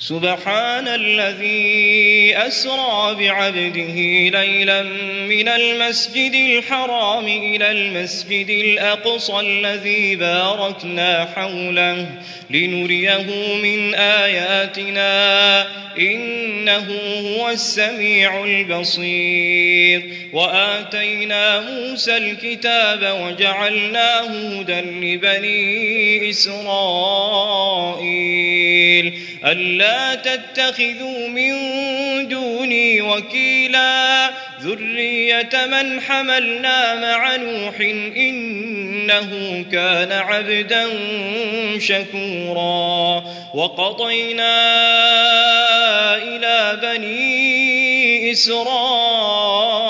سبحان الذي أسرى بعبده ليلا من المسجد الحرام إلى المسجد الأقصى الذي باركنا حوله لنريه من آياتنا إنه هو السميع البصير وآتينا موسى الكتاب وجعلناه هدى لبني إسرائيل ألا تتخذوا من دوني وكيلا. ذرية من حملنا مع نوح إنه كان عبدا شكورا. وقضينا إلى بني إسرائيل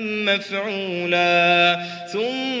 مفعولا ثم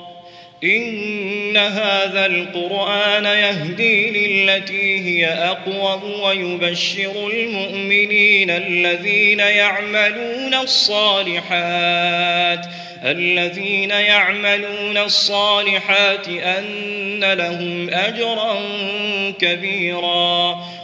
إن هذا القرآن يهدي للتي هي أقوم ويبشر المؤمنين الذين يعملون الصالحات الذين يعملون الصالحات أن لهم أجرا كبيرا.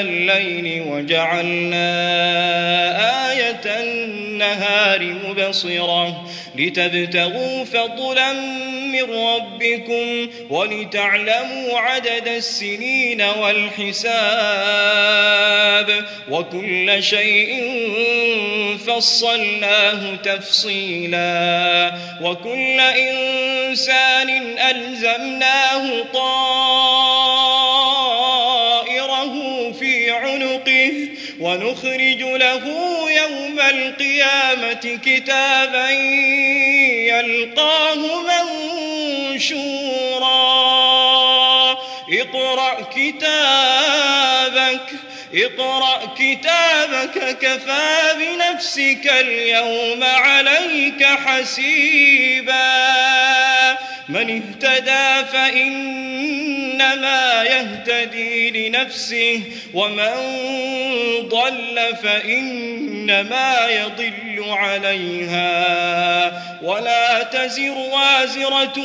الليل وجعلنا آية النهار مبصرة لتبتغوا فضلا من ربكم ولتعلموا عدد السنين والحساب وكل شيء فصلناه تفصيلا وكل إنسان ألزمناه طائره القيامة كتابا يلقاه منشورا. اقرأ كتابك اقرأ كتابك كفى بنفسك اليوم عليك حسيبا. من اهتدى فإنما يهتدي لنفسه ومن ضل فإنما يضل عليها. ولا تزر وازرة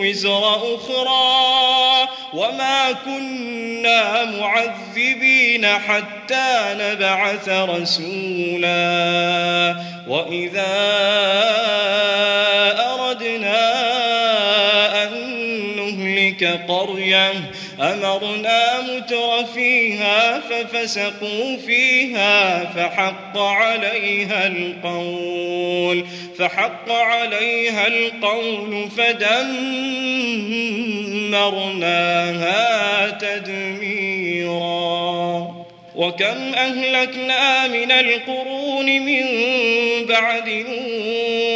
وزر أخرى. وما كنا معذبين حتى نبعث رسولا. وإذا قرية أمرنا متر فيها ففسقوا فيها فحق عليها القول فحق عليها القول فدمرناها تدميرا وكم أهلكنا من القرون من بعد نوح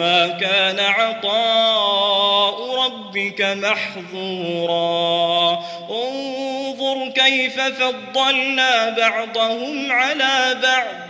وما كان عطاء ربك محظورا. انظر كيف فضلنا بعضهم على بعض.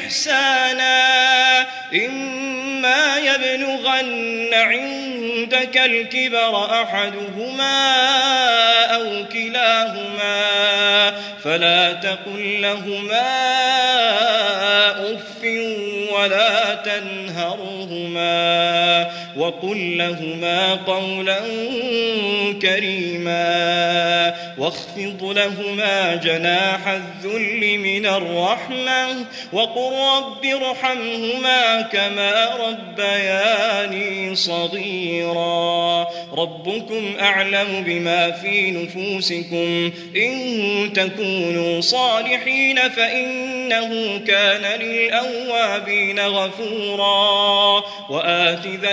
إحسانا إما يبلغن عندك الكبر أحدهما أو كلاهما فلا تقل لهما أف ولا تنهرهما. وقل لهما قولا كريما واخفض لهما جناح الذل من الرحمة وقل رب ارحمهما كما ربياني صغيرا ربكم أعلم بما في نفوسكم إن تكونوا صالحين فإنه كان للأوابين غفورا وآت ذا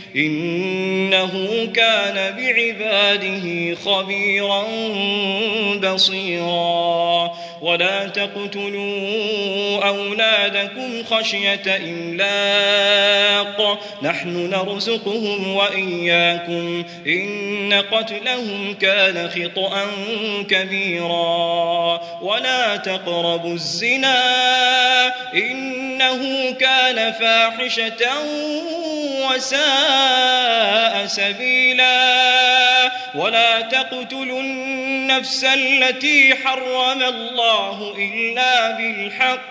إنه كان بعباده خبيرا بصيرا. ولا تقتلوا أولادكم خشية إملاق. نحن نرزقهم وإياكم. إن قتلهم كان خطأ كبيرا. ولا تقربوا الزنا. إنه كان فاحشة وساء سبيلا. ولا تقتلوا النفس التي حرم الله إلا بالحق.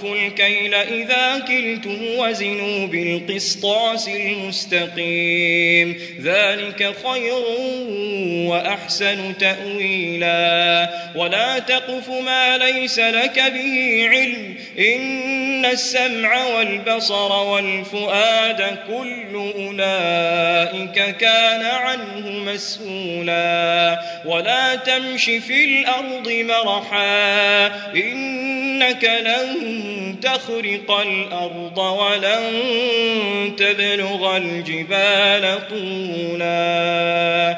الكيل إذا كلتم وزنوا بالقسطاس المستقيم. ذلك خير وأحسن تأويلا. ولا تقف ما ليس لك به علم. إن السمع والبصر والفؤاد كل أولئك كان عنه سبيلا ولا تمش في الأرض مرحا. إنك لن تخرق الأرض ولن تبلغ الجبال طولا.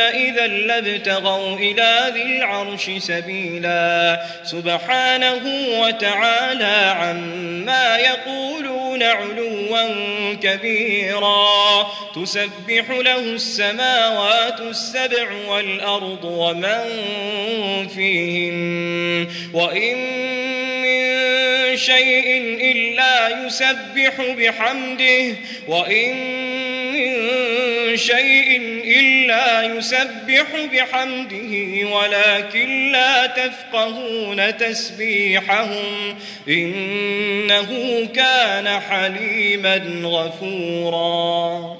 إذا لابتغوا إلى ذي العرش سبيلا سبحانه وتعالى عما يقولون علوا كبيرا تسبح له السماوات السبع والأرض ومن فيهن وإن من شيء إلا يسبح بحمده وإن من شيء إلا يسبح بحمده ولكن لا تفقهون تسبيحهم. إنه كان حليما غفوراً.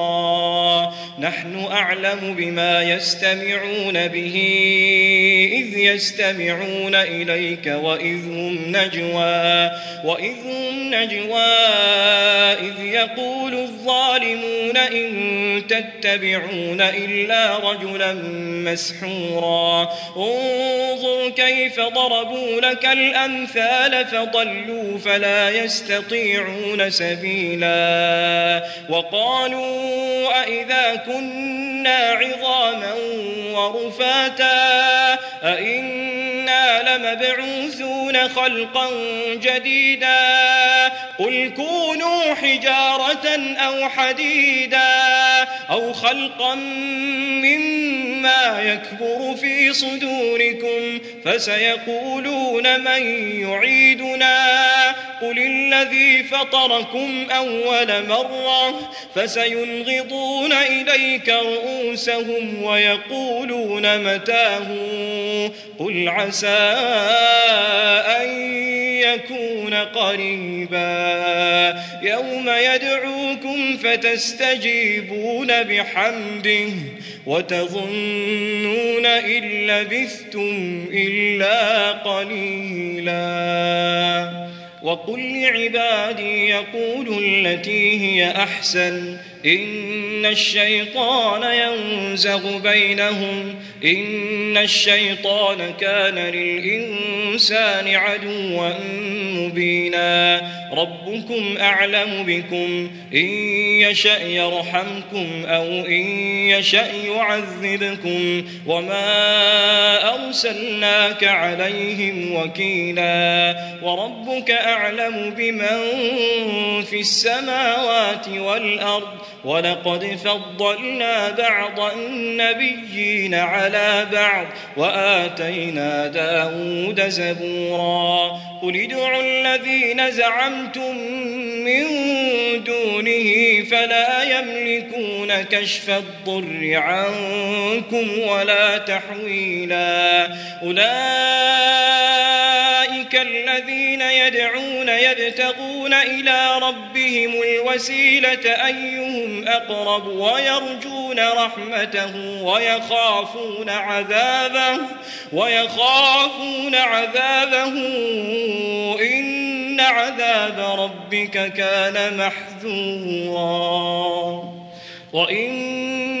نحن أعلم بما يستمعون به إذ يستمعون إليك وإذ هم نجوى وإذ هم نجوى إذ يقول الظالمون إن تتبعون إلا رجلا مسحورا. انظر كيف ضربوا لك الأمثال فضلوا فلا يستطيعون سبيلا. وقالوا أئذا كنا عظاما ورفاتا أئنا لمبعوثون خلقا جديدا. قل كونوا حجارة أو حديدا أو خلقا مما يكبر في صدوركم فسيقولون من يعيدنا. قل الذي فطركم أول مرة فسينغضون إليك رؤوسهم ويقولون متاه قل عسى أن يكون قريبا يوم يدعوكم فتستجيبون بحمده وتظنون إن لبثتم إلا قليلا وقل لعبادي يقولوا التي هي أحسن إن الشيطان ينزغ بينهم إن الشيطان كان للإنسان عدوا مبينا. ربكم أعلم بكم. إن يشأ يرحمكم أو إن يشأ يعذبكم. وما أرسلناك عليهم وكيلا. وربك أعلم بمن في السماوات والأرض. ولقد فضلنا بعض النبيين على بعض وآتينا داود زبورا. قل ادعوا الذين زعمتم من دونه فلا يملكون كشف الضر عنكم ولا تحويلا. أولئك الذين يدعون يبتغون إلى ربهم الوسيلة أيهم أقرب ويرجون رحمته ويخافون عذابه ويخافون عذابه إن عذاب ربك كان محذورا. وإن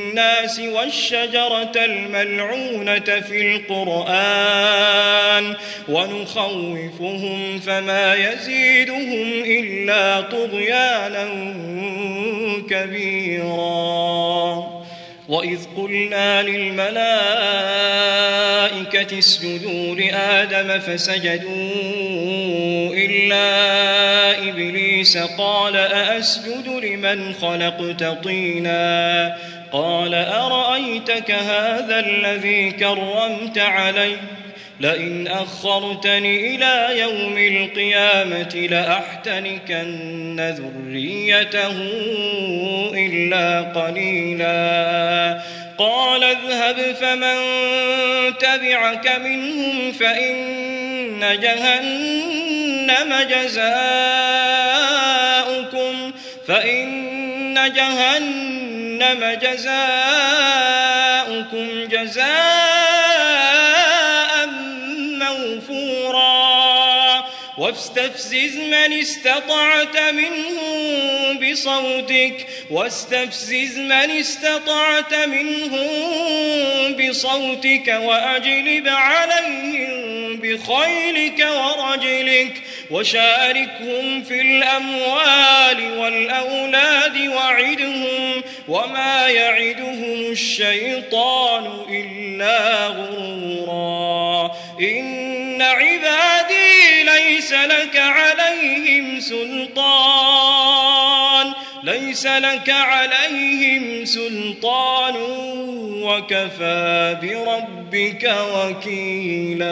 والشجرة الملعونة في القرآن ونخوفهم فما يزيدهم إلا طغيانا كبيرا. وإذ قلنا للملائكة اسجدوا لآدم فسجدوا إلا إبليس قال أأسجد لمن خلقت طينا قال أرأيتك هذا الذي كرمت علي لئن أخرتني إلى يوم القيامة لأحتنكن ذريته إلا قليلا. قال اذهب فمن تبعك منهم فإن جهنم جزاؤكم فإن جهنم جزاؤكم جزاء واستفزز من استطعت منهم بصوتك واستفزز من استطعت منهم بصوتك وأجلب عليهم بخيلك ورجلك وشاركهم في الأموال والأولاد وعدهم وما يعدهم الشيطان إلا غرورا. إن عبادي ليس لك عليهم سلطان ليس لك عليهم سلطان وكفى بربك وكيلا.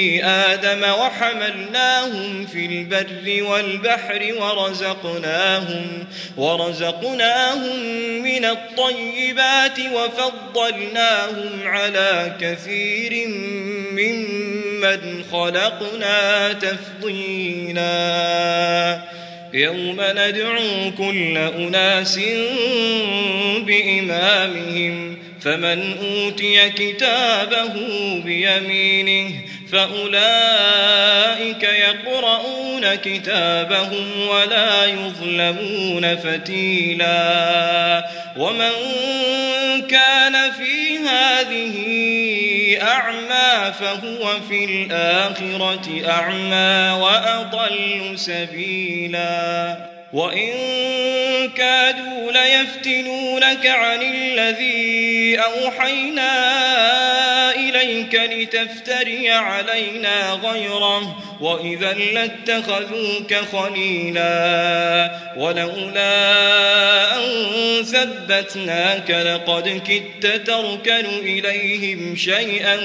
آدم وحملناهم في البر والبحر ورزقناهم ورزقناهم من الطيبات وفضلناهم على كثير ممن خلقنا تفضيلاً. يوم ندعو كل أناس بإمامهم فمن أوتي كتابه بيمينه فأولئك يقرؤون كتابهم ولا يظلمون فتيلا ومن كان في هذه أعمى فهو في الآخرة أعمى وأضل سبيلا وإن كادوا ليفتنونك عن الذي أوحينا إليك لتفتري علينا غيره وإذا لاتخذوك خليلا ولولا أن ثبتناك لقد كدت تركن إليهم شيئا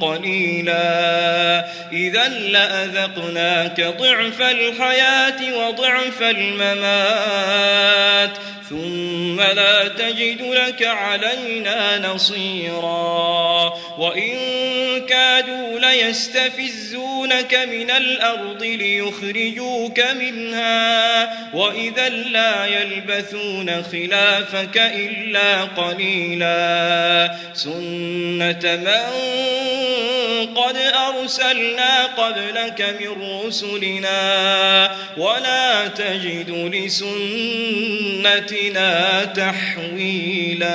قليلا إذا لأذقناك ضعف الحياة وضعف الممات ثم لا تجد لك علينا نصيرا. وإن كادوا ليستفزونك من الأرض ليخرجوك منها. وإذا لا يلبثون خلافك إلا قليلا. سنة من قد أرسلنا قبلك من رسلنا. ولا تجد لسنتنا تحويلا.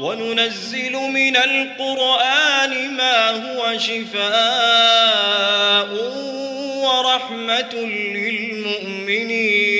وننزل من القرآن ما هو شفاء ورحمة للمؤمنين.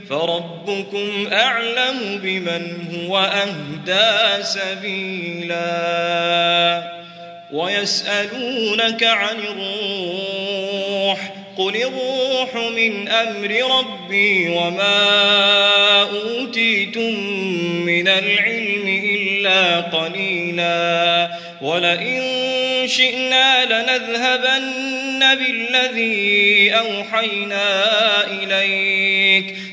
فربكم أعلم بمن هو أهدى سبيلا ويسألونك عن الروح قل الروح من أمر ربي وما أوتيتم من العلم إلا قليلا ولئن شئنا لنذهبن بالذي أوحينا إليك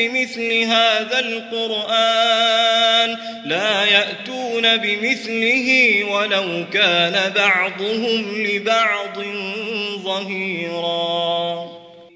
بمثل هذا القرآن لا يأتون بمثله ولو كان بعضهم لبعض ظهيرا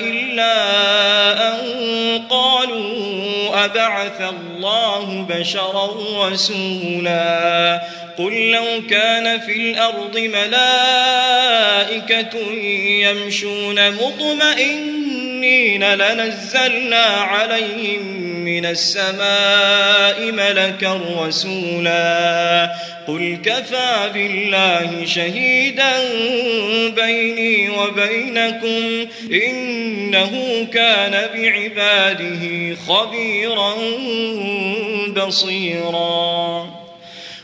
إلا أن قالوا أبعث الله بشرا رسولا قل لو كان في الأرض ملائكة يمشون مطمئنين لنزلنا عليهم من السماء ملكا رسولا. قل كفى بالله شهيدا بيني وبينكم إنه كان بعباده خبيرا بصيرا.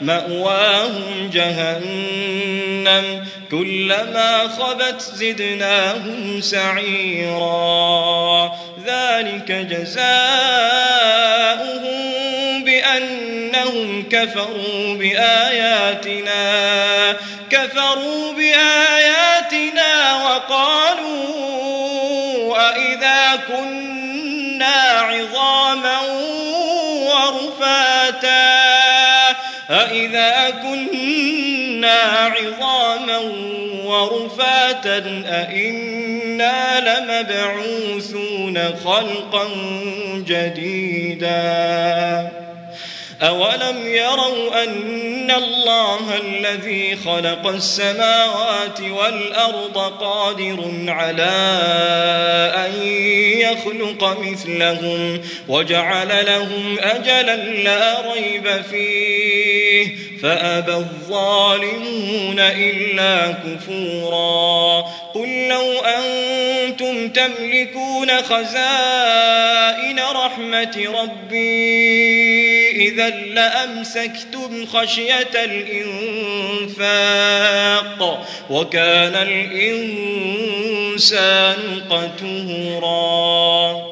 مأواهم جهنم. كلما خبت زدناهم سعيرا. ذلك جزاؤهم بأنهم كفروا بآياتنا كفروا بآياتنا وقالوا أئذا كنا عظاما أئذا كنا عظاما ورفاتا أئنا لمبعوثون خلقا جديدا أولم يروا أن الله الذي خلق السماوات والأرض قادر على أن يخلق مثلهم وجعل لهم أجلا لا ريب فيه فأبى الظالمون إلا كفورا. قل لو أنتم تملكون خزائن رحمة ربي إذا لأمسكتم خشية الإنفاق وكان الإنسان قتورا.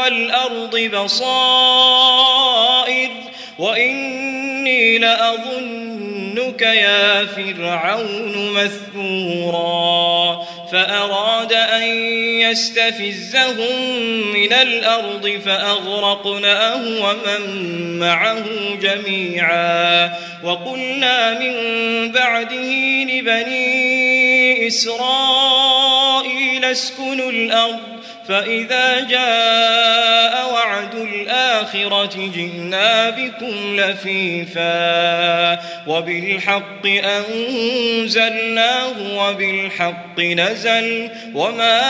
والأرض بصائر وإني لأظنك يا فرعون مثبورا فأراد أن يستفزهم من الأرض فأغرقناه ومن معه جميعا وقلنا من بعده لبني إسرائيل اسكنوا الأرض فإذا جاء وعد الآخرة جئنا بكم لفيفا وبالحق أنزلناه وبالحق نزل وما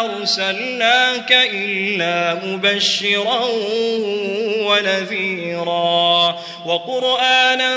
أرسلناك إلا مبشرا ونذيرا وقرآنا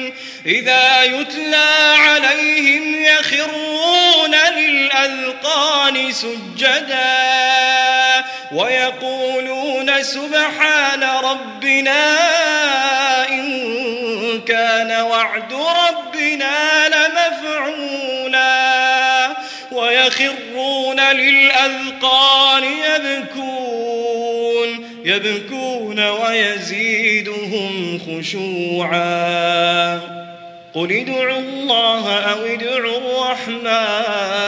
إذا يتلى عليهم يخرون للأذقان سجدا ويقولون سبحان ربنا إن كان وعد ربنا لمفعولا ويخرون للأذقان يبكون يبكون ويزيدهم خشوعا قل ادعوا الله أو ادعوا الرحمن.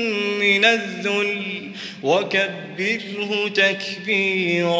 من الذل وكبره تكبيرا.